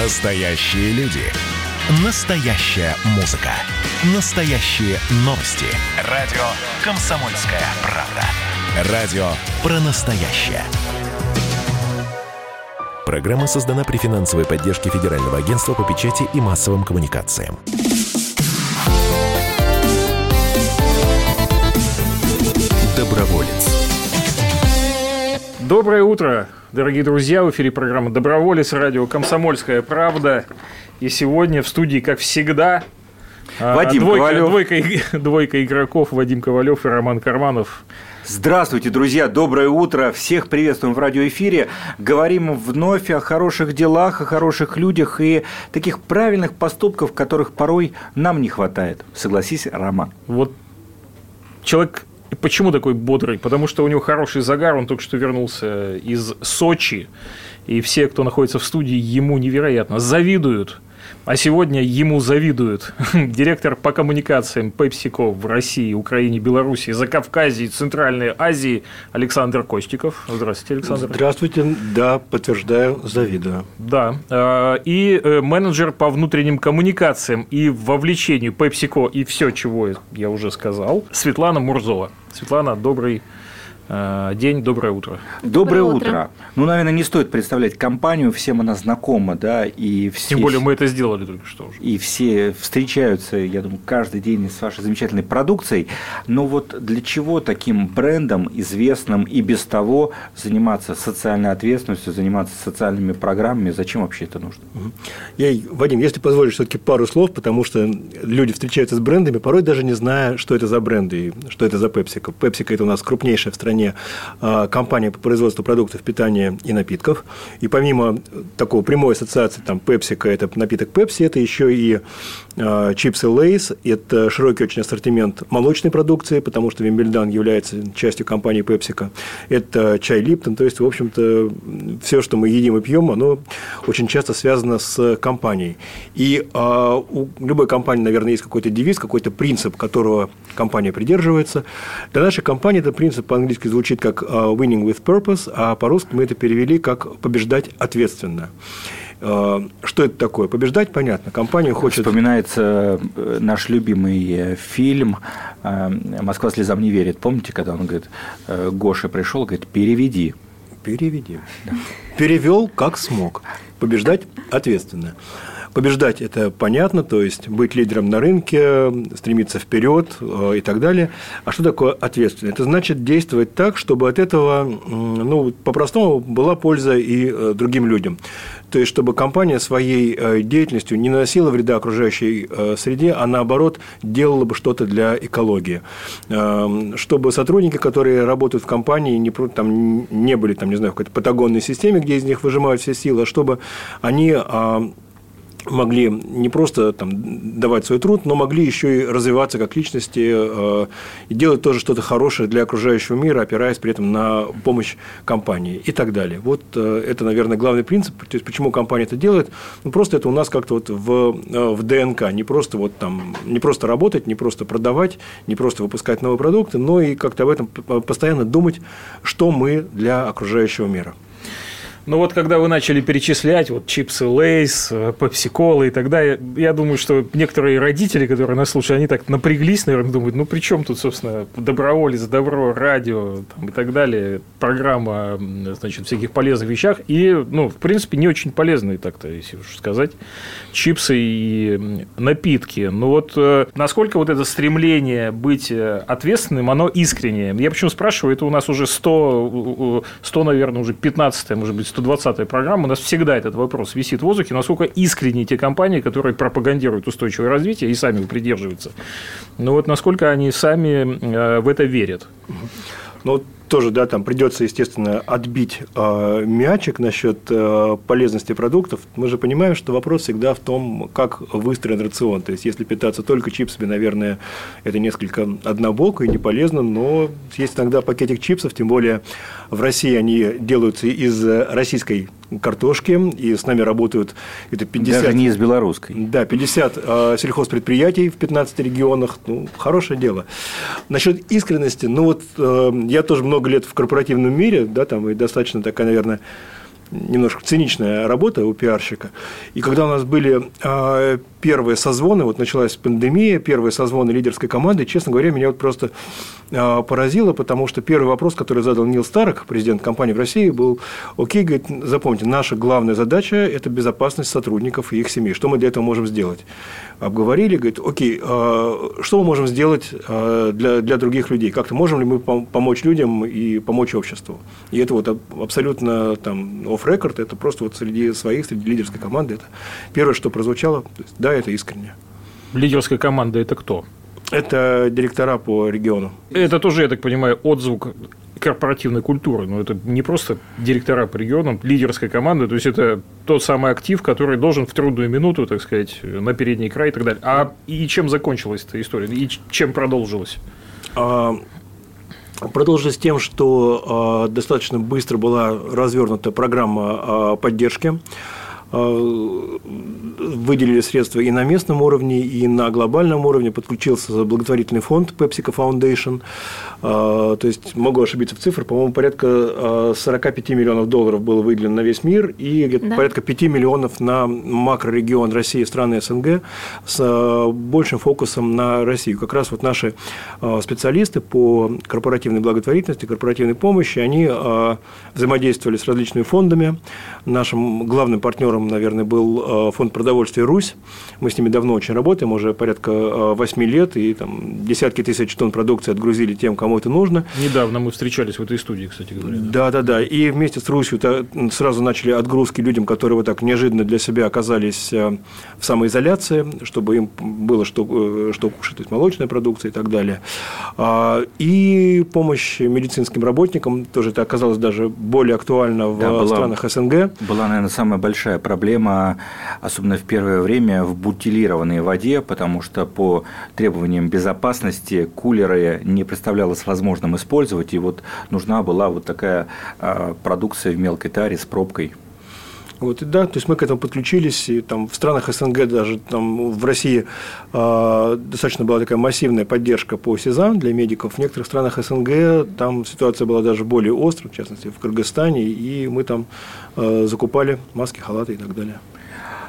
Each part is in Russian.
Настоящие люди. Настоящая музыка. Настоящие новости. Радио «Комсомольская правда». Радио про настоящее. Программа создана при финансовой поддержке Федерального агентства по печати и массовым коммуникациям. Доброволец. Доброе утро, дорогие друзья. В эфире программа «Доброволец», радио «Комсомольская правда». И сегодня в студии, как всегда, а, Вадим двойка, Ковалев. Двойка, двойка игроков Вадим Ковалев и Роман Карманов. Здравствуйте, друзья, доброе утро. Всех приветствуем в радиоэфире. Говорим вновь о хороших делах, о хороших людях и таких правильных поступков, которых порой нам не хватает. Согласись, Роман. Вот человек почему такой бодрый? Потому что у него хороший загар, он только что вернулся из Сочи, и все, кто находится в студии, ему невероятно завидуют. А сегодня ему завидуют директор по коммуникациям PepsiCo в России, Украине, Беларуси, Закавказье, Центральной Азии Александр Костиков. Здравствуйте, Александр. Здравствуйте, да, подтверждаю, завидую. Да. э, И э, менеджер по внутренним коммуникациям и вовлечению PepsiCo и все, чего я уже сказал, Светлана Мурзова. Светлана, добрый день, доброе утро. Доброе, Доброе утро. утро. Ну, наверное, не стоит представлять компанию, всем она знакома, да, и все... Тем более мы это сделали только что уже. и все встречаются, я думаю, каждый день с вашей замечательной продукцией. Но вот для чего таким брендом, известным и без того, заниматься социальной ответственностью, заниматься социальными программами, зачем вообще это нужно? Я, Вадим, если позволишь, все-таки пару слов, потому что люди встречаются с брендами, порой даже не зная, что это за бренды и что это за PepsiCo. PepsiCo – это у нас крупнейшая в стране а, компания по производству продуктов питания и напитков. И помимо такой прямой ассоциации, там, PepsiCo – это напиток Pepsi, это еще и чипсы Lay's, это широкий очень ассортимент молочной продукции, потому что Вимбельдан является частью компании PepsiCo. Это чай Липтон, то есть, в общем-то, все, что мы едим и пьем, оно очень часто связано с компанией. И а, у любой компании, наверное, есть какой-то девиз, какой-то принцип, которого компания придерживается. Для нашей компании этот принцип по-английски звучит как а, winning with purpose, а по-русски мы это перевели как побеждать ответственно. А, Что это такое? Побеждать, понятно. Компания хочет... Вспоминается э, наш любимый э, фильм э, «Москва слезам не верит». Помните, когда он говорит, э, Гоша пришел, говорит, переведи. Переведи. Перевел как смог. Побеждать ответственно. Побеждать это понятно, то есть быть лидером на рынке, стремиться вперед э, и так далее. А что такое ответственно? Это значит действовать так, чтобы от этого, ну, по-простому, была польза и э, другим людям. То есть, чтобы компания своей э, деятельностью не наносила вреда окружающей среде, а наоборот делала бы что-то для экологии. Эм, Чтобы сотрудники, которые работают в компании, не, там, не были там, не знаю, в какой-то патагонной системе, где из них выжимают все силы, а чтобы они а, могли не просто там, давать свой труд, но могли еще и развиваться как личности э, и делать тоже что-то хорошее для окружающего мира, опираясь при этом на помощь компании и так далее. Вот э, это, наверное, главный принцип. То есть, почему компания это делает? Ну, просто это у нас как-то вот в, э, в ДНК. Не просто, вот там, не просто работать, не просто продавать, не просто выпускать новые продукты, но и как-то об этом постоянно думать, что мы для окружающего мира. Ну вот когда вы начали перечислять вот чипсы Лейс, пепси-колы и так далее, я думаю, что некоторые родители, которые нас слушают, они так напряглись, наверное, думают, ну при чем тут, собственно, доброволец, добро, радио там, и так далее, программа, значит, всяких полезных вещах и, ну, в принципе, не очень полезные так-то, если уж сказать, чипсы и напитки. Ну вот э, насколько вот это стремление быть э, ответственным, оно искреннее? Я почему спрашиваю, это у нас уже 100, э, 100 наверное, уже 15 может быть, 120 программа, у нас всегда этот вопрос висит в воздухе, насколько искренние те компании, которые пропагандируют устойчивое развитие и сами придерживаются. Ну вот насколько они сами э, в это верят? Ну, тоже, да, там придется, естественно, отбить э, мячик насчет э, полезности продуктов. Мы же понимаем, что вопрос всегда в том, как выстроен рацион. То есть, если питаться только чипсами, наверное, это несколько однобоко и не полезно, но есть иногда пакетик чипсов, тем более в России они делаются из российской картошки, и с нами работают это 50... Даже не из белорусской. Да, 50 э, сельхозпредприятий в 15 регионах. Ну, хорошее дело. Насчет искренности, ну вот э, я тоже много лет в корпоративном мире, да, там и достаточно такая, наверное, немножко циничная работа у пиарщика. И когда у нас были а, первые созвоны, вот началась пандемия, первые созвоны лидерской команды, честно говоря, меня вот просто а, поразило, потому что первый вопрос, который задал Нил Старок, президент компании в России, был, окей, говорит, запомните, наша главная задача – это безопасность сотрудников и их семей. Что мы для этого можем сделать? Обговорили, говорит, окей, а, что мы можем сделать для, для других людей? Как-то можем ли мы помочь людям и помочь обществу? И это вот абсолютно там off-record, это просто вот среди своих, среди лидерской команды, это первое, что прозвучало, есть, да, это искренне. Лидерская команда – это кто? Это директора по региону. Это тоже, я так понимаю, отзвук корпоративной культуры. Но это не просто директора по регионам, лидерская команда, то есть это тот самый актив, который должен в трудную минуту, так сказать, на передний край и так далее. А и чем закончилась эта история? И чем продолжилась? А, Продолжилось тем, что а, достаточно быстро была развернута программа а, поддержки выделили средства и на местном уровне, и на глобальном уровне. Подключился благотворительный фонд PepsiCo Foundation. Э, то есть, могу ошибиться в цифрах, по-моему, порядка 45 э, миллионов долларов было выделено на весь мир, и да. порядка 5 миллионов на макрорегион России, страны СНГ, с большим фокусом на Россию. Как раз вот наши специалисты по корпоративной благотворительности, корпоративной помощи, они взаимодействовали с различными фондами. Нашим главным партнером партнером, наверное, был э, фонд продовольствия «Русь». Мы с ними давно очень работаем, уже порядка 8 э, лет, и там десятки тысяч тонн продукции отгрузили тем, кому это нужно. Недавно мы встречались в этой студии, кстати говоря. Да, да, да. И вместе с «Русью» сразу начали отгрузки людям, которые вот так неожиданно для себя оказались э, в самоизоляции, чтобы им было что, что кушать, то есть молочная продукция и так далее. А, и помощь медицинским работникам, тоже это оказалось даже более актуально в да, странах была, СНГ. Была, наверное, самая большая проблема, особенно в первое время, в бутилированной воде, потому что по требованиям безопасности кулеры не представлялось возможным использовать, и вот нужна была вот такая а, продукция в мелкой таре с пробкой. Вот, и да, то есть мы к этому подключились, и там в странах СНГ, даже там в России э, достаточно была такая массивная поддержка по СИЗАМ для медиков. В некоторых странах СНГ там ситуация была даже более острой, в частности в Кыргызстане, и мы там э, закупали маски, халаты и так далее.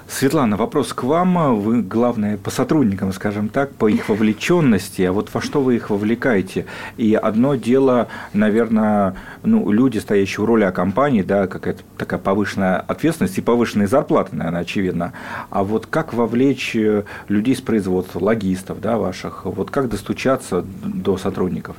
Светлана, вопрос к вам. Вы, главное, по сотрудникам, скажем так, по их вовлеченности. А вот во что вы их вовлекаете? И одно дело, наверное, ну, люди, стоящие в роли компании, да, какая-то такая повышенная ответственность и повышенные зарплаты, наверное, очевидно. А вот как вовлечь э, людей с производства, логистов, да, ваших? Вот как достучаться до сотрудников?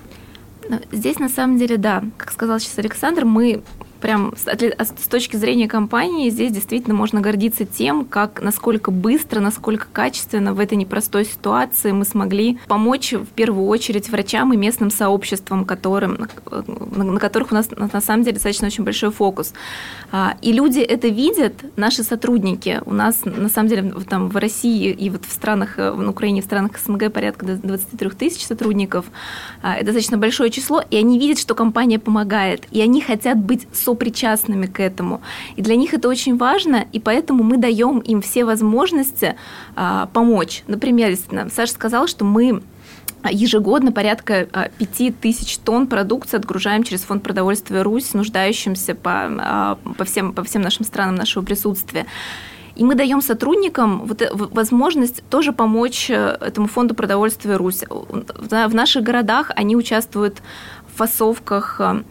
Ну, здесь на самом деле, да, как сказал сейчас Александр, мы прям с, с точки зрения компании здесь действительно можно гордиться тем, как насколько быстро, насколько качественно в этой непростой ситуации мы смогли помочь в первую очередь врачам и местным сообществам, которым, на, на которых у нас на самом деле достаточно очень большой фокус. А, и люди это видят, наши сотрудники. У нас на самом деле там в России и вот в странах, э, в Украине, в странах СНГ порядка 23 тысяч сотрудников. А, это достаточно большое число, и они видят, что компания помогает, и они хотят быть сопричастными к этому. И для них это очень важно, и поэтому мы даем им все возможности а, помочь. Например, Саша сказал, что мы ежегодно порядка 5 тысяч тонн продукции отгружаем через фонд продовольствия Русь нуждающимся по, а, по, всем, по всем нашим странам нашего присутствия. И мы даем сотрудникам вот э, возможность тоже помочь э, этому фонду продовольствия Русь. В наших городах они участвуют в фасовках а,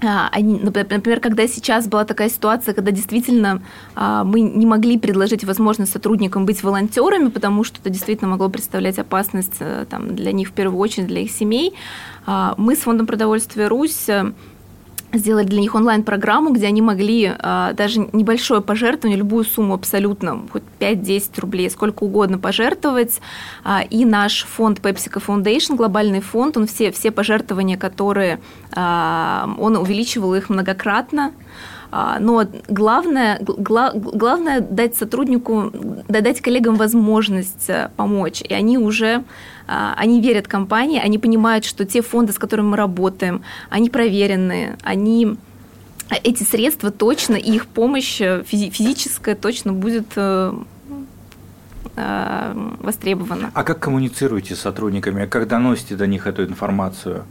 они, например, когда сейчас была такая ситуация, когда действительно а, мы не могли предложить возможность сотрудникам быть волонтерами, потому что это действительно могло представлять опасность э, там, для них в первую очередь, для их семей, а, мы с Фондом продовольствия Русь э, сделали для них онлайн-программу, где они могли а, даже небольшое пожертвование, любую сумму абсолютно, хоть 5-10 рублей, сколько угодно пожертвовать. А, и наш фонд PepsiCo Foundation, глобальный фонд, он все, все пожертвования, которые а, он увеличивал их многократно. А, но главное, гла, главное дать сотруднику, дать коллегам возможность э, помочь. И они уже а, они верят компании, они понимают, что те фонды, с которыми мы работаем, они проверенные, они эти средства точно, и их помощь э, физическая точно будет э, востребована. А как коммуницируете с сотрудниками? Как доносите до них эту информацию?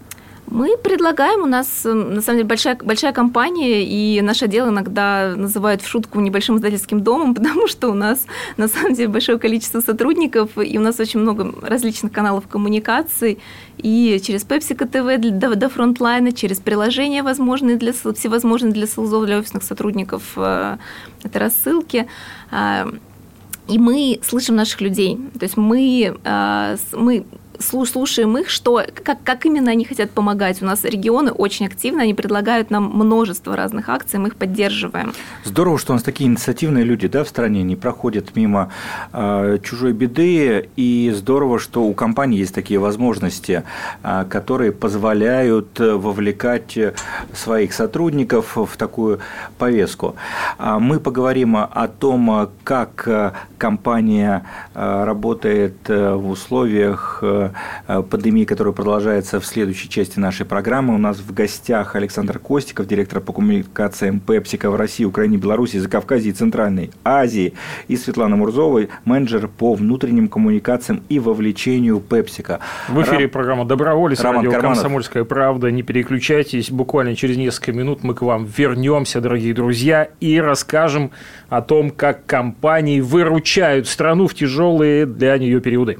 Мы предлагаем, у нас на самом деле большая, большая компания, и наш отдел иногда называют в шутку небольшим издательским домом, потому что у нас на самом деле большое количество сотрудников, и у нас очень много различных каналов коммуникаций, и через PepsiCo TV до, до фронтлайна, через приложения возможные для, всевозможные для селзов, для офисных сотрудников, э, это рассылки. А, и мы слышим наших людей. То есть мы, э, мы слушаем их, что, как, как именно они хотят помогать. У нас регионы очень активно, они предлагают нам множество разных акций, мы их поддерживаем. Здорово, что у нас такие инициативные люди да, в стране не проходят мимо э, чужой беды, и здорово, что у компании есть такие возможности, э, которые позволяют вовлекать своих сотрудников в такую повестку. Мы поговорим о том, как компания работает в условиях Э, пандемии, которая продолжается в следующей части нашей программы. У нас в гостях Александр Костиков, директор по коммуникациям Пепсика в России, Украине, Беларуси, Закавказье и Центральной Азии, и Светлана Мурзова, менеджер по внутренним коммуникациям и вовлечению Пепсика. В эфире Рам... программа «Доброволец», Роман радио Карманов. «Комсомольская правда». Не переключайтесь, буквально через несколько минут мы к вам вернемся, дорогие друзья, и расскажем о том, как компании выручают страну в тяжелые для нее периоды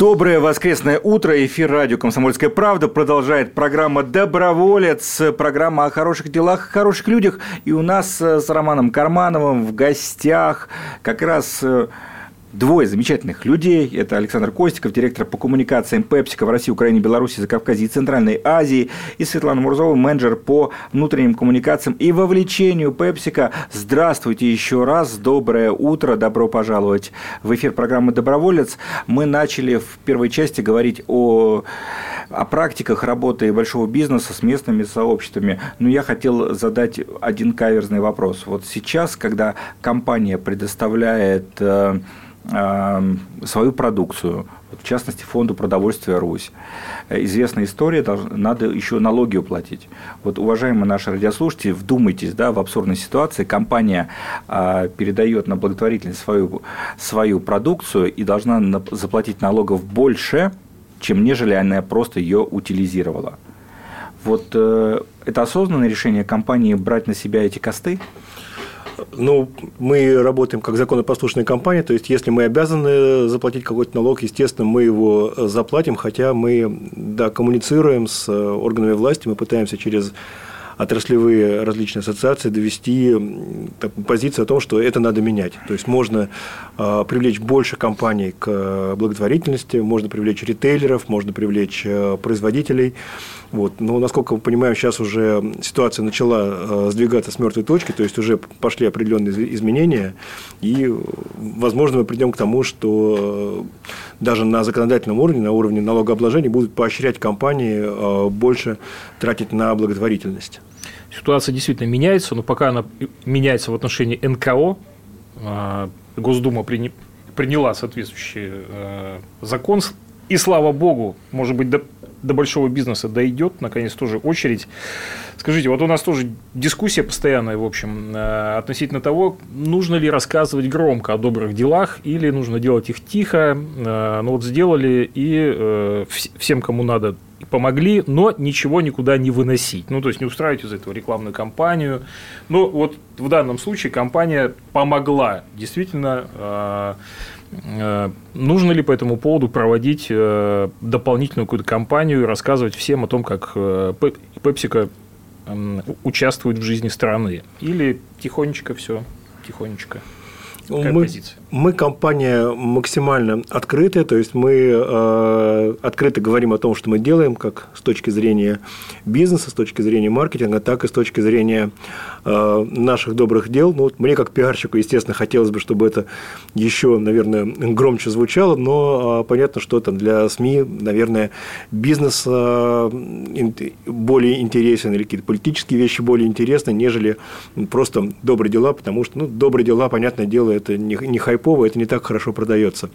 Доброе воскресное утро. Эфир радио «Комсомольская правда» продолжает программа «Доброволец». Программа о хороших делах, о хороших людях. И у нас с Романом Кармановым в гостях как раз э, двое замечательных людей. Это Александр Костиков, директор по коммуникациям Пепсика в России, Украине, Беларуси, Закавказье и Центральной Азии. И Светлана Мурзова, менеджер по внутренним коммуникациям и вовлечению Пепсика. Здравствуйте еще раз, доброе утро, добро пожаловать в эфир программы «Доброволец». Мы начали в первой части говорить о о практиках работы большого бизнеса с местными сообществами. Но я хотел задать один каверзный вопрос. Вот сейчас, когда компания предоставляет э, свою продукцию, в частности, фонду продовольствия «Русь». Известная история, надо еще налоги уплатить. Вот, уважаемые наши радиослушатели, вдумайтесь, да, в абсурдной ситуации, компания а, передает на благотворительность свою, свою продукцию и должна заплатить налогов больше, чем нежели она просто ее утилизировала. Вот э, это осознанное решение компании брать на себя эти косты? Ну, мы работаем как законопослушная компания, то есть, если мы обязаны заплатить какой-то налог, естественно, мы его заплатим, хотя мы, да, коммуницируем с органами власти, мы пытаемся через отраслевые различные ассоциации довести позицию о том, что это надо менять. То есть можно а, привлечь больше компаний к благотворительности, можно привлечь ритейлеров, можно привлечь а, производителей. Вот. Но, насколько мы понимаем, сейчас уже ситуация начала а, сдвигаться с мертвой точки, то есть уже пошли определенные изменения, и, возможно, мы придем к тому, что даже на законодательном уровне, на уровне налогообложения будут поощрять компании больше тратить на благотворительность. Ситуация действительно меняется, но пока она меняется в отношении НКО, Госдума приняла соответствующий э, закон, и слава богу, может быть, до, до большого бизнеса дойдет, наконец, тоже очередь. Скажите, вот у нас тоже дискуссия постоянная, в общем, э, относительно того, нужно ли рассказывать громко о добрых делах или нужно делать их тихо. Э, ну вот сделали, и всем, кому надо, помогли, но ничего никуда не выносить. Ну, то есть не устраивать из этого рекламную кампанию. Но вот в данном случае компания помогла. Действительно, э, э, нужно ли по этому поводу проводить э, дополнительную какую-то кампанию и рассказывать всем о том, как Пепсика участвует в жизни страны? Или тихонечко все, тихонечко? Какая мы, позиция? Мы компания максимально открытая, то есть мы э, открыто говорим о том, что мы делаем, как с точки зрения бизнеса, с точки зрения маркетинга, так и с точки зрения э, наших добрых дел. Ну, вот мне как пиарщику, естественно, хотелось бы, чтобы это еще, наверное, громче звучало, но э, понятно, что там для СМИ, наверное, бизнес э, более интересен или какие-то политические вещи более интересны, нежели просто добрые дела, потому что ну, добрые дела, понятное дело, это не, не хайпово, это не так хорошо продается.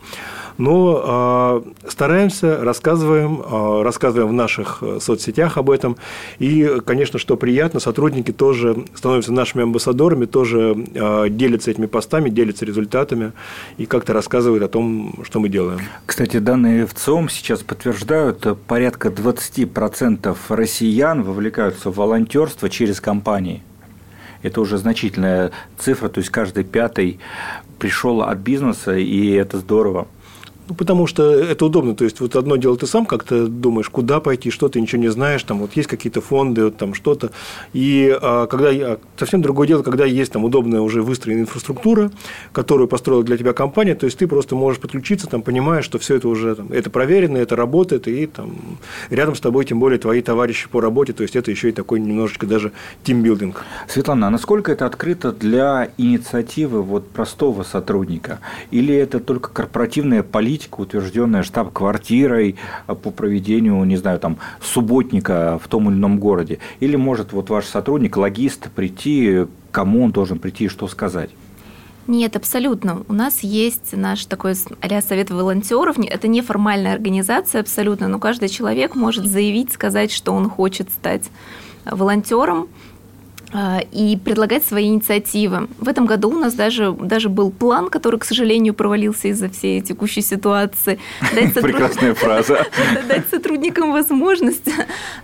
Но э, стараемся, рассказываем, э, рассказываем в наших соцсетях об этом. И, конечно, что приятно, сотрудники тоже становятся нашими амбассадорами, тоже э, делятся этими постами, делятся результатами и как-то рассказывают о том, что мы делаем. Кстати, данные в ЦИОМ сейчас подтверждают, порядка 20% россиян вовлекаются в волонтерство через компании. Это уже значительная цифра, то есть каждый пятый пришел от бизнеса, и это здорово. Ну, потому что это удобно. То есть, вот одно дело, ты сам как-то думаешь, куда пойти, что ты ничего не знаешь, там вот есть какие-то фонды, вот, там что-то. И а, когда я, совсем другое дело, когда есть там удобная уже выстроенная инфраструктура, которую построила для тебя компания, то есть ты просто можешь подключиться, там, понимаешь, что все это уже там, это проверено, это работает, и там рядом с тобой, тем более, твои товарищи по работе, то есть это еще и такой немножечко даже тимбилдинг. Светлана, а насколько это открыто для инициативы вот простого сотрудника? Или это только корпоративная политика? Политика, утвержденная штаб-квартирой по проведению, не знаю, там, субботника в том или ином городе? Или может вот ваш сотрудник, логист, прийти, кому он должен прийти и что сказать? Нет, абсолютно. У нас есть наш такой а совет волонтеров. Это не формальная организация абсолютно, но каждый человек может заявить, сказать, что он хочет стать волонтером. А, и предлагать свои инициативы. В этом году у нас даже, даже был план, который, к сожалению, провалился из-за всей текущей ситуации. Прекрасная фраза. Дать сотрудникам возможность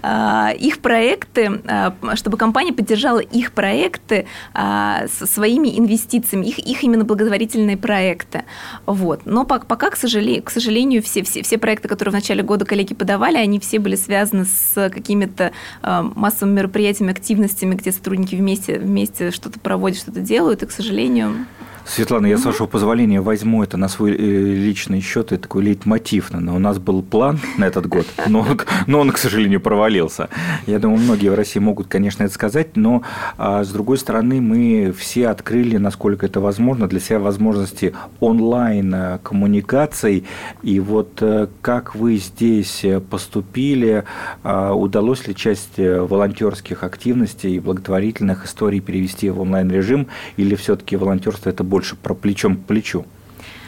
а, их проекты, а, чтобы компания поддержала их проекты своими инвестициями, их, их именно благотворительные проекты. Вот. Но пока, к сожалению, к сожалению все, все, все проекты, которые в начале года коллеги подавали, они все были связаны с какими-то массовыми мероприятиями, активностями, где сотрудники сотрудники вместе, вместе что-то проводят, что-то делают, и, к сожалению, Светлана, я, с вашего позволения, возьму это на свой э, личный счет, это такой лейтмотив. У нас был план на этот год, но, но он, к сожалению, провалился. Я думаю, многие в России могут, конечно, это сказать, но, а, с другой стороны, мы все открыли, насколько это возможно, для себя возможности онлайн-коммуникаций. И вот э, как вы здесь поступили, а, удалось ли часть э, волонтерских активностей и благотворительных историй перевести в онлайн-режим, или все-таки волонтерство – это больше про плечом к плечу?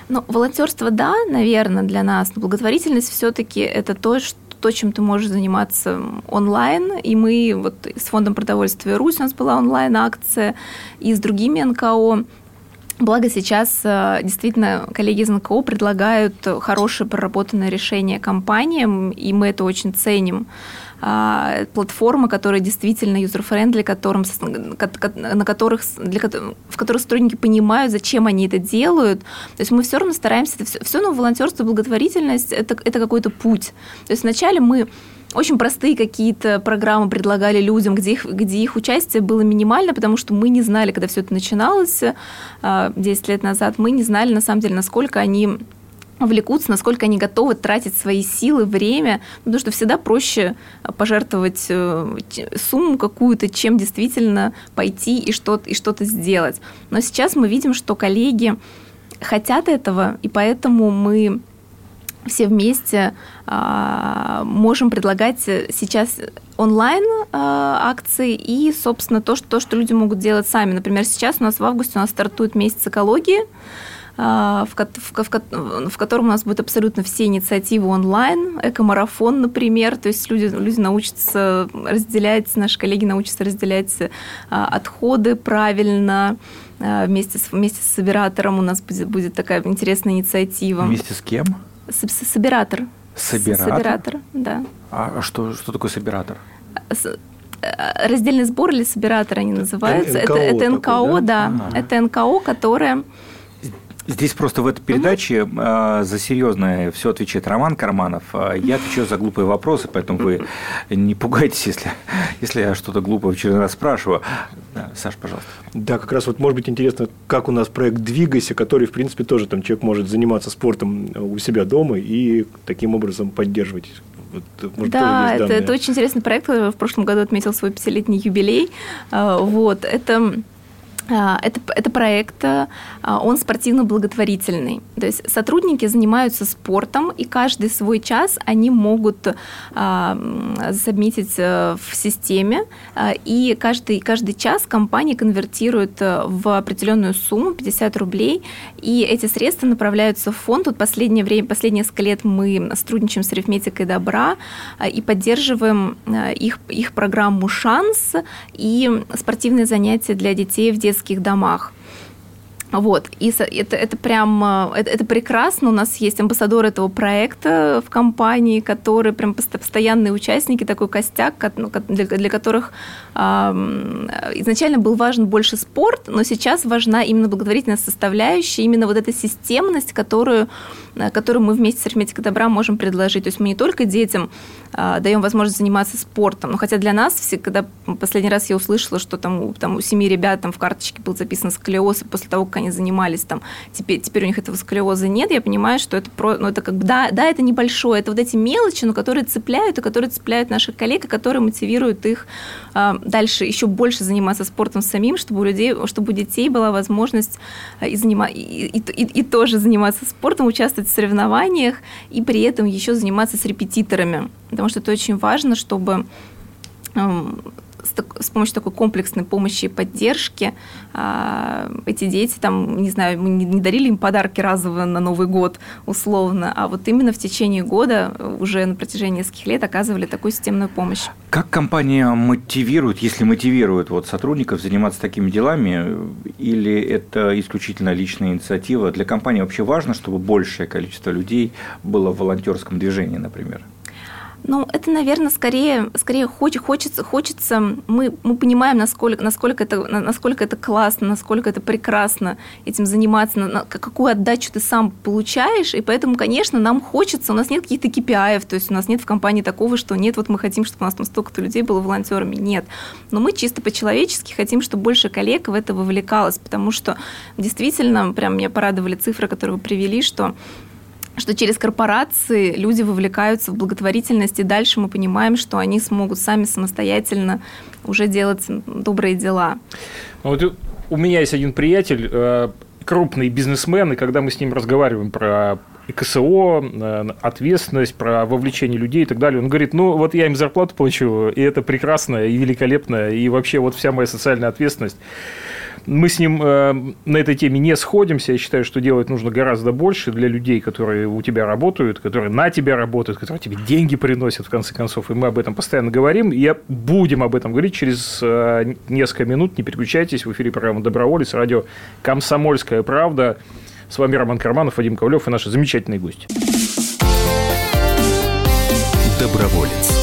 Ну, волонтерство, да, наверное, для нас. Но благотворительность все-таки это то, что то, чем ты можешь заниматься онлайн. И мы вот с Фондом продовольствия Русь у нас была онлайн-акция, и с другими НКО Благо сейчас э, действительно коллеги из НКО предлагают хорошее проработанное решение компаниям, и мы это очень ценим. А, платформы, которые действительно user-friendly, которым, на которых, для, в которых сотрудники понимают, зачем они это делают. То есть мы все равно стараемся, это все, все равно волонтерство, благотворительность это, это какой-то путь. То есть вначале мы очень простые какие-то программы предлагали людям, где их, где их участие было минимально, потому что мы не знали, когда все это начиналось 10 а, лет назад, мы не знали, на самом деле, насколько они влекутся, насколько они готовы тратить свои силы, время, потому что всегда проще пожертвовать э, сумму какую-то, чем действительно пойти и что-то, и что-то сделать. Но сейчас мы видим, что коллеги хотят этого, и поэтому мы все вместе а, можем предлагать сейчас онлайн а, акции и, собственно, то что, то, что люди могут делать сами. Например, сейчас у нас в августе у нас стартует месяц экологии, в, в, в, в котором у нас будут абсолютно все инициативы онлайн, экомарафон, например, то есть люди, люди научатся разделять, наши коллеги научатся разделять а, отходы правильно, а, вместе с, вместе с собиратором у нас будет, будет такая интересная инициатива. Вместе с кем? С, с, собиратор. Собиратор? Собиратор, да. А что, что такое собиратор? С, раздельный сбор или собиратор они называются. НКО это, это НКО, такой, да. да. Это НКО, которое Здесь просто в этой передаче угу. э, за серьезное все отвечает Роман Карманов. А я отвечаю за глупые вопросы, поэтому вы не пугайтесь, если, если я что-то глупое в очередной раз спрашиваю. Да, Саш, пожалуйста. Да, как раз вот может быть интересно, как у нас проект «Двигайся», который, в принципе, тоже там человек может заниматься спортом у себя дома и таким образом поддерживать вот, может, да, это, это очень интересный проект. В прошлом году отметил свой пятилетний юбилей. А, вот, это это, это проект, а, он спортивно-благотворительный. То есть сотрудники занимаются спортом, и каждый свой час они могут а, submitить э, в системе, и каждый, каждый час компания конвертирует э, в определенную сумму, 50 рублей, и эти средства направляются в фонд. Вот последнее время, последние несколько лет мы сотрудничаем с арифметикой добра и поддерживаем э, их, их программу «Шанс» и спортивные занятия для детей в детстве детских домах. Вот, и это, это прям, э, это, это прекрасно. У нас есть амбассадор этого проекта в компании, которые прям постоянные участники, такой костяк, ну, для, для которых э, изначально был важен больше спорт, но сейчас важна именно благотворительная составляющая, именно вот эта системность, которую, э, которую мы вместе с арифметикой добра можем предложить. То есть мы не только детям э, даем возможность заниматься спортом, но хотя для нас, все, когда последний раз я услышала, что там, там у семи ребят там в карточке был записан сколиоз, и после того, как они занимались там, теперь, теперь у них этого сколиоза нет, я понимаю, что это, про, ну, это как бы, да, да, это небольшое, это вот эти мелочи, но которые цепляют, и которые цепляют наших коллег, и которые мотивируют их э, дальше еще больше заниматься спортом самим, чтобы у людей, чтобы у детей была возможность э, и, занима, и, и, и, и тоже заниматься спортом, участвовать в соревнованиях, и при этом еще заниматься с репетиторами, потому что это очень важно, чтобы с, с помощью такой комплексной помощи и поддержки а, эти дети там, не знаю, мы не, не дарили им подарки разово на Новый год условно, а вот именно в течение года уже на протяжении нескольких лет оказывали такую системную помощь. Как компания мотивирует, если мотивирует вот сотрудников заниматься такими делами, или это исключительно личная инициатива? Для компании вообще важно, чтобы большее количество людей было в волонтерском движении, например? Ну, это, наверное, скорее, скорее хочется, хочется, мы, мы понимаем, насколько, насколько, это, насколько это классно, насколько это прекрасно этим заниматься, на, на, какую отдачу ты сам получаешь, и поэтому, конечно, нам хочется, у нас нет каких-то KPI, то есть у нас нет в компании такого, что нет, вот мы хотим, чтобы у нас там столько-то людей было волонтерами, нет. Но мы чисто по-человечески хотим, чтобы больше коллег в это вовлекалось, потому что действительно, прям меня порадовали цифры, которые вы привели, что что через корпорации люди вовлекаются в благотворительность, и дальше мы понимаем, что они смогут сами самостоятельно уже делать добрые дела. Ну, вот у меня есть один приятель, э, крупный бизнесмен, и когда мы с ним разговариваем про КСО, э, ответственность, про вовлечение людей и так далее. Он говорит, ну вот я им зарплату плачу, и это прекрасно, и великолепно, и вообще вот вся моя социальная ответственность. Мы с ним э, на этой теме не сходимся. Я считаю, что делать нужно гораздо больше для людей, которые у тебя работают, которые на тебя работают, которые тебе деньги приносят, в конце концов. И мы об этом постоянно говорим. И будем об этом говорить через э, несколько минут. Не переключайтесь. В эфире программа «Доброволец», радио «Комсомольская правда». С вами Роман Карманов, Вадим Ковлев и наши замечательные гости. Доброволец.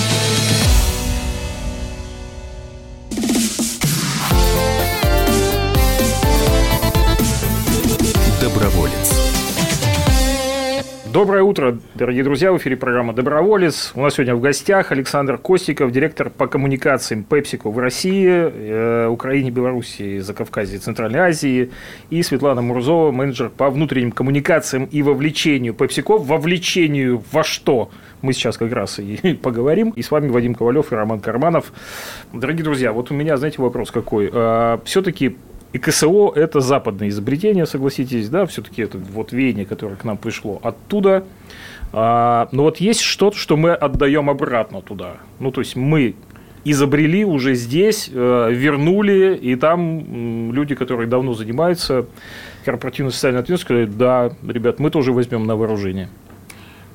Доброе утро, дорогие друзья. В эфире программа «Доброволец». У нас сегодня в гостях Александр Костиков, директор по коммуникациям PepsiCo в России, э, Украине, Белоруссии, Закавказье, Центральной Азии. И Светлана Мурзова, менеджер по внутренним коммуникациям и вовлечению PepsiCo. Вовлечению во что? Мы сейчас как раз и поговорим. И с вами Вадим Ковалев и Роман Карманов. Дорогие друзья, вот у меня, знаете, вопрос какой. А, Все-таки и КСО – это западное изобретение, согласитесь, да, все-таки это вот веяние, которое к нам пришло оттуда. А, но вот есть что-то, что мы отдаем обратно туда. Ну, то есть мы изобрели уже здесь, э, вернули, и там люди, которые давно занимаются корпоративную социальную ответственность, сказали, да, ребят, мы тоже возьмем на вооружение.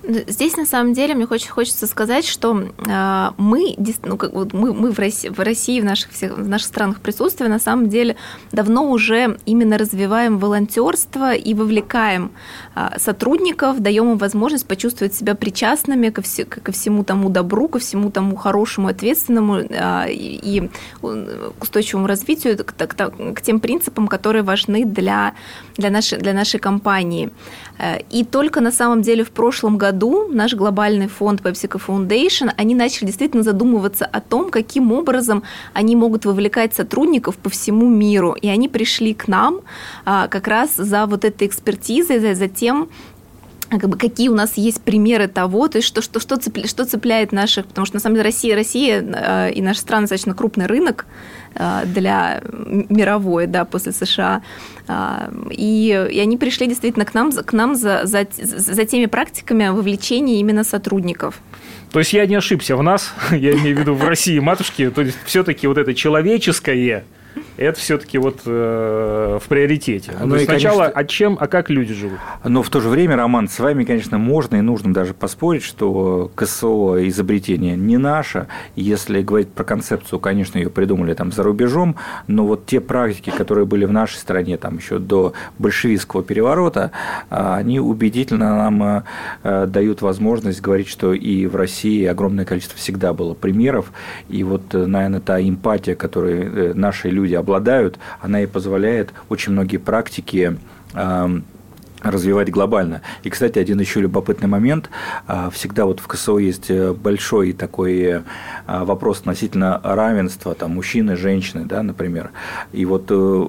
Здесь на самом деле мне хочется, хочется сказать, что э, мы, ну, как, вот мы, мы в России, в России, в наших, всех, в наших странах присутствия, на самом деле давно уже именно развиваем волонтерство и вовлекаем э, сотрудников, даем им возможность почувствовать себя причастными ко, все, ко всему тому добру, ко всему тому хорошему, ответственному э, и, и к устойчивому развитию, к, к, к тем принципам, которые важны для, для, нашей, для нашей компании. Э, и только на самом деле в прошлом году наш глобальный фонд PepsiCo Foundation, они начали действительно задумываться о том, каким образом они могут вовлекать сотрудников по всему миру. И они пришли к нам а, как раз за вот этой экспертизой, за, тем, как бы, какие у нас есть примеры того, то есть что, что, что, цепля, что цепляет наших, потому что на самом деле Россия, Россия э, и наша страна достаточно крупный рынок для мировой, да, после США, э, и, и они пришли действительно к нам, к нам за, за, за теми практиками вовлечения именно сотрудников. То есть я не ошибся в нас, я имею в виду в России матушки, то есть все-таки вот это человеческое, это все-таки вот э, в приоритете. Ну, то есть сначала конечно, а чем, а как люди живут. Но в то же время, Роман, с вами, конечно, можно и нужно даже поспорить, что КСО изобретение не наше. Если говорить про концепцию, конечно, ее придумали там за рубежом, но вот те практики, которые были в нашей стране там еще до большевистского переворота, а, они убедительно нам э, дают возможность говорить, что и в России огромное количество всегда было примеров, и вот, э, наверное, та эмпатия, которой э, наши люди обладают, она и позволяет очень многие практики развивать глобально. И, кстати, один еще любопытный момент. А, всегда вот в КСО есть э, большой такой э, вопрос относительно равенства там, мужчины женщины, да, например. И вот э,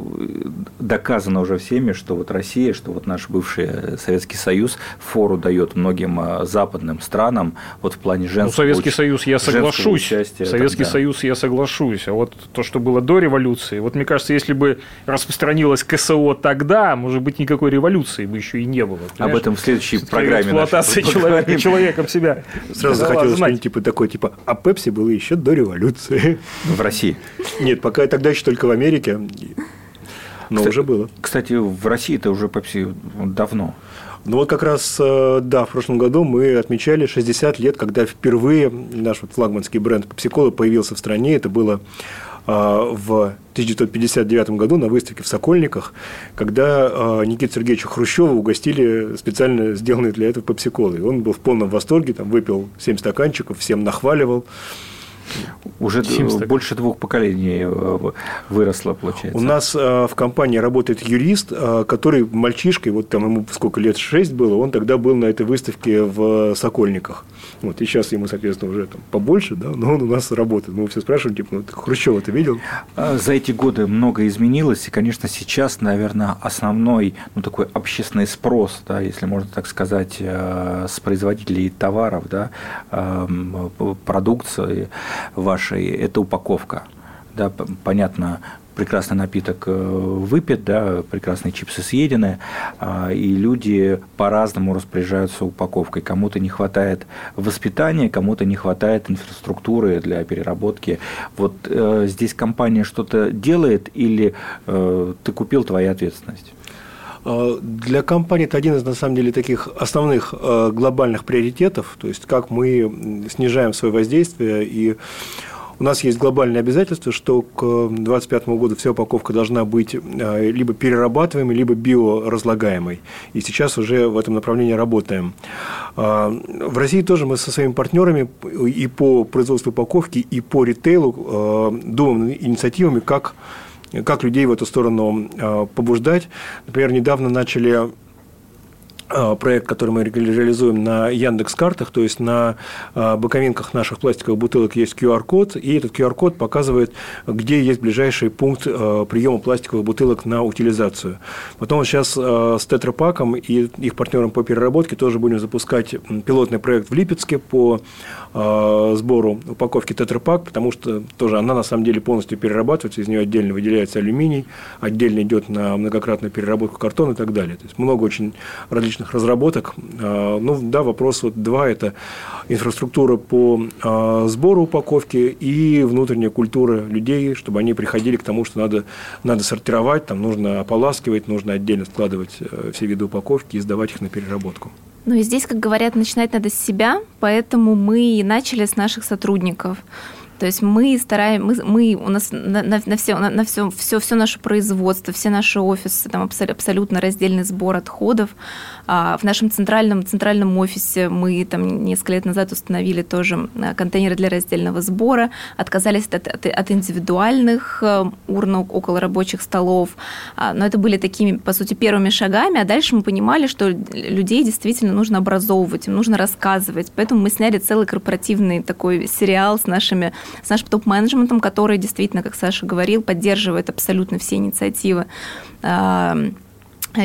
доказано уже всеми, что вот Россия, что вот наш бывший Советский Союз фору дает многим западным странам вот в плане женского Ну, Советский Союз я соглашусь. Советский там, да. Союз я соглашусь. А вот то, что было до революции, вот мне кажется, если бы распространилось КСО тогда, может быть, никакой революции бы еще и не было. Понимаешь? Об этом в следующей программе. Эксплуатация человека, человеком себя. Сразу захотелось что-нибудь типа такой, типа, а Пепси было еще до революции. В России? Нет, пока тогда еще только в Америке. Но кстати, уже было. Кстати, в России это уже Пепси давно. Ну вот как раз, э, да, в прошлом году мы отмечали 60 лет, когда впервые наш вот флагманский бренд Pepsi появился в стране. Это было в 1959 году на выставке в Сокольниках, когда а, Никиту Сергеевича Хрущева угостили специально сделанной для этого пепси-колой. Он был в полном восторге, там выпил 7 стаканчиков, всем нахваливал. Уже больше двух поколений э, выросло, получается. У нас э, в компании работает юрист, который мальчишкой, вот там ему сколько лет, шесть было, он тогда был на этой выставке в Сокольниках. Вот, и сейчас ему, соответственно, уже там побольше, да, но он у нас работает. Мы все спрашиваем, типа, ну, Хрущева ты видел? А, за эти годы много изменилось, и, конечно, сейчас, наверное, основной, ну, такой общественный спрос, да, если можно так сказать, с производителей товаров, да, продукции, вашей, это упаковка. Да, понятно, прекрасный напиток э, выпит, да, прекрасные чипсы съедены, а, и люди по-разному распоряжаются упаковкой. Кому-то не хватает воспитания, кому-то не хватает инфраструктуры для переработки. Вот э, здесь компания что-то делает или э, ты купил твоя ответственность? А, для компании это один из, на самом деле, таких основных глобальных приоритетов, то есть как мы снижаем свое воздействие и у нас есть глобальное обязательство, что к 2025 году вся упаковка должна быть э, либо перерабатываемой, либо биоразлагаемой. И сейчас уже в этом направлении работаем. А, в России тоже мы со своими партнерами и по производству упаковки, и по ритейлу э, думаем инициативами, как как людей в эту сторону э, побуждать. Например, недавно начали проект, который мы реализуем на Яндекс картах, то есть на а, боковинках наших пластиковых бутылок есть QR-код, и этот QR-код показывает, где есть ближайший пункт а, приема пластиковых бутылок на утилизацию. Потом сейчас с Тетрапаком и их партнером по переработке тоже будем запускать пилотный проект в Липецке по сбору упаковки Тетрапак, потому что тоже она на самом деле полностью перерабатывается, из нее отдельно выделяется алюминий, отдельно идет на многократную переработку картона и так далее. То есть много очень различных различных разработок. Ну, да, вопрос вот два – это инфраструктура по сбору упаковки и внутренняя культура людей, чтобы они приходили к тому, что надо, надо сортировать, там нужно ополаскивать, нужно отдельно складывать все виды упаковки и сдавать их на переработку. Ну и здесь, как говорят, начинать надо с себя, поэтому мы и начали с наших сотрудников. То есть мы стараем, мы, мы у нас на, на, на все, на, на все, все, все наше производство, все наши офисы, там абсолютно раздельный сбор отходов. А в нашем центральном, центральном офисе мы там несколько лет назад установили тоже контейнеры для раздельного сбора, отказались от, от, от индивидуальных а, урн около рабочих столов. А, но это были такими, по сути, первыми шагами, а дальше мы понимали, что людей действительно нужно образовывать, им нужно рассказывать. Поэтому мы сняли целый корпоративный такой сериал с нашими с нашим топ-менеджментом, который действительно, как Саша говорил, поддерживает абсолютно все инициативы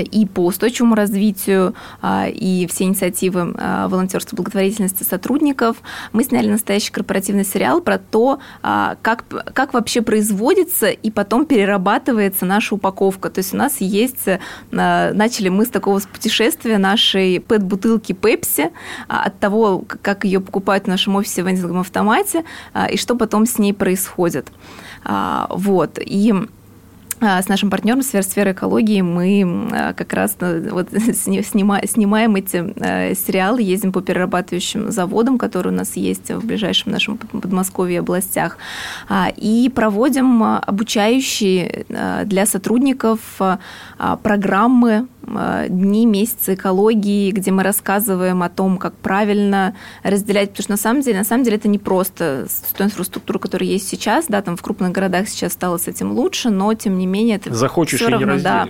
и по устойчивому развитию, а, и все инициативы а, волонтерства благотворительности сотрудников. Мы сняли настоящий корпоративный сериал про то, а, как, как вообще производится и потом перерабатывается наша упаковка. То есть у нас есть, начали мы с такого путешествия нашей пэт-бутылки Пепси, от того, как ее покупают в нашем офисе в вендинговом автомате, и что потом с ней происходит. Вот. И с нашим партнером сфер экологии мы а, как раз э, вот снимаем, снимаем эти э, сериалы, ездим по перерабатывающим заводам, которые у нас есть в ближайшем нашем Подмосковье областях, а, и проводим обучающие для сотрудников программы дни, месяцы экологии, где мы рассказываем о том, как правильно разделять, потому что на самом деле, на самом деле это не просто с той инфраструктурой, которая есть сейчас, да, там в крупных городах сейчас стало с этим лучше, но тем не менее это Захочешь все равно, не да.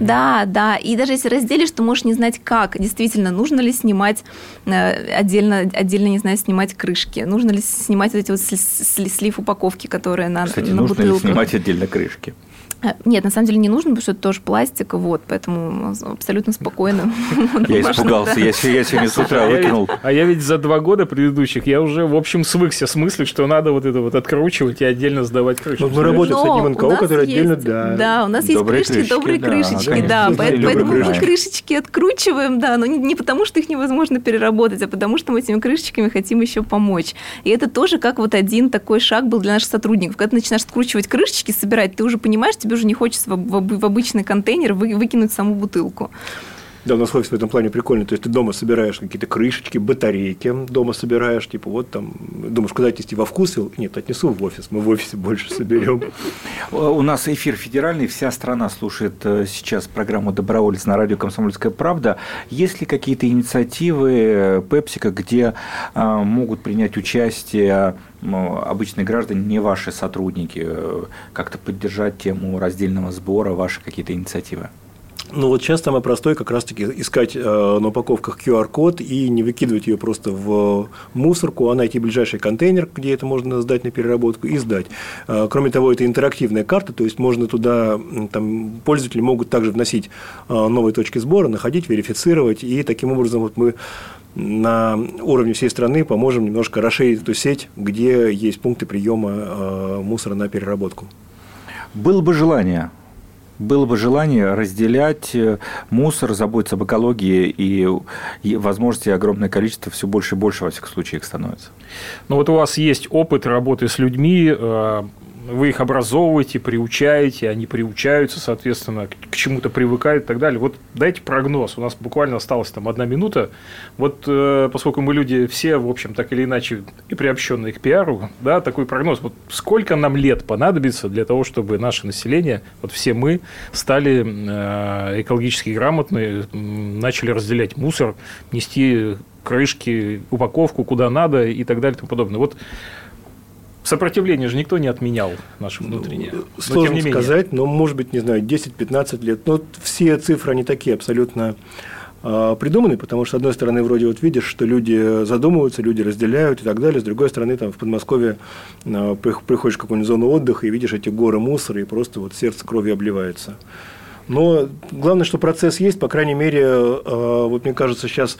Да, да, и даже если разделишь, то можешь не знать, как, действительно, нужно ли снимать э, отдельно, отдельно, не знаю, снимать крышки, нужно ли снимать вот эти вот слив упаковки, которые на, Кстати, на нужно ли снимать отдельно крышки? Э, нет, на самом деле не нужно, потому что это тоже пластик, вот, поэтому абсолютно спокойно. Я испугался, я сегодня с утра выкинул. А я ведь за два года предыдущих, я уже, в общем, свыкся с мыслью, что надо вот это вот откручивать и отдельно сдавать крышку. Мы работаем с одним НКО, который отдельно, да. Да, у нас есть крышки, добрые крышечки, да, поэтому мы крышечки откручиваем, да, но не потому, что их невозможно переработать, а потому, что мы этими крышечками хотим еще помочь. И это тоже как вот один такой шаг был для наших сотрудников. Когда ты начинаешь скручивать крышечки, собирать, ты уже понимаешь, тебе тебе уже не хочется в обычный контейнер выкинуть саму бутылку. Да, у нас офис в этом плане прикольный. То есть ты дома собираешь какие-то крышечки, батарейки, дома собираешь, типа вот там, думаешь, куда отнести во вкус? Нет, отнесу в офис, мы в офисе больше соберем. У нас эфир федеральный, вся страна слушает э, сейчас программу «Доброволец» на радио «Комсомольская правда». Есть ли какие-то инициативы Пепсика, где э, могут принять участие обычные граждане, не ваши сотрудники, э, как-то поддержать тему раздельного сбора, ваши какие-то инициативы? Ну вот сейчас самое простое как раз-таки искать э, на упаковках QR-код и не выкидывать ее просто в мусорку, а найти ближайший контейнер, где это можно сдать на переработку и сдать. Э, кроме того, это интерактивная карта, то есть можно туда, там, пользователи могут также вносить э, новые точки сбора, находить, верифицировать, и таким образом вот мы на уровне всей страны поможем немножко расширить эту сеть, где есть пункты приема мусора на переработку. Было бы желание было бы желание разделять э, мусор, заботиться об экологии, и, и возможности огромное количество, все больше и больше, во всяком случае, их становится. Ну вот у вас есть опыт работы с людьми, э, вы их образовываете, приучаете, они приучаются, соответственно, к чему-то привыкают и так далее. Вот дайте прогноз. У нас буквально осталась там одна минута. Вот э, поскольку мы люди все, в общем, так или иначе и приобщенные к пиару, да, такой прогноз. Вот сколько нам лет понадобится для того, чтобы наше население, вот все мы, стали э, экологически грамотные, начали разделять мусор, нести крышки, упаковку куда надо и так далее и тому подобное. Вот Сопротивление же никто не отменял наше внутреннее. Ну, сложно но, сказать, но может быть, не знаю, 10-15 лет. Но все цифры, они такие абсолютно э, придуманы, потому что, с одной стороны, вроде вот видишь, что люди задумываются, люди разделяют и так далее, с другой стороны, там в Подмосковье э, приходишь в какую-нибудь зону отдыха и видишь эти горы мусора, и просто вот сердце кровью обливается. Но главное, что процесс есть, по крайней мере, э, вот мне кажется, сейчас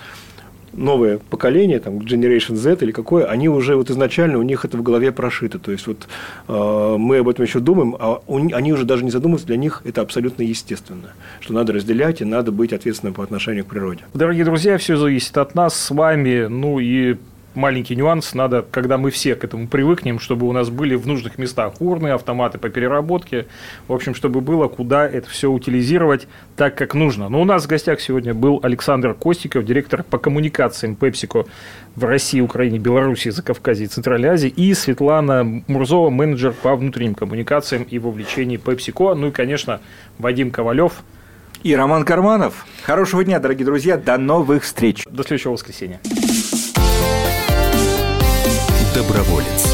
новое поколение, там, Generation Z или какое, они уже вот изначально у них это в голове прошито. То есть, вот э, мы об этом еще думаем, а у, они уже даже не задумываются, для них это абсолютно естественно, что надо разделять и надо быть ответственным по отношению к природе. Дорогие друзья, все зависит от нас с вами, ну и маленький нюанс, надо, когда мы все к этому привыкнем, чтобы у нас были в нужных местах урны, автоматы по переработке, в общем, чтобы было куда это все утилизировать так, как нужно. Но у нас в гостях сегодня был Александр Костиков, директор по коммуникациям PepsiCo в России, Украине, Беларуси, Закавказье и Центральной Азии, и Светлана Мурзова, менеджер по внутренним коммуникациям и вовлечении PepsiCo, ну и, конечно, Вадим Ковалев. И Роман Карманов. Хорошего дня, дорогие друзья. До новых встреч. До следующего воскресенья. Доброволец.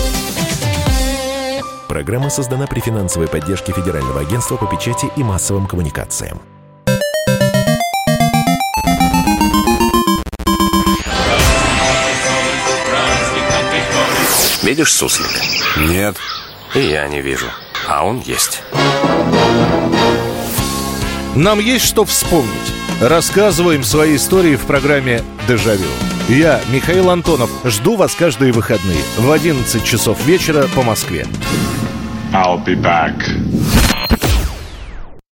Программа создана при финансовой поддержке Федерального агентства по печати и массовым коммуникациям. Видишь суслика? Нет. И я не вижу. А он есть. Нам есть что вспомнить. Рассказываем свои истории в программе «Дежавю». Я, Михаил Антонов, жду вас каждые выходные в 11 часов вечера по Москве. I'll be back.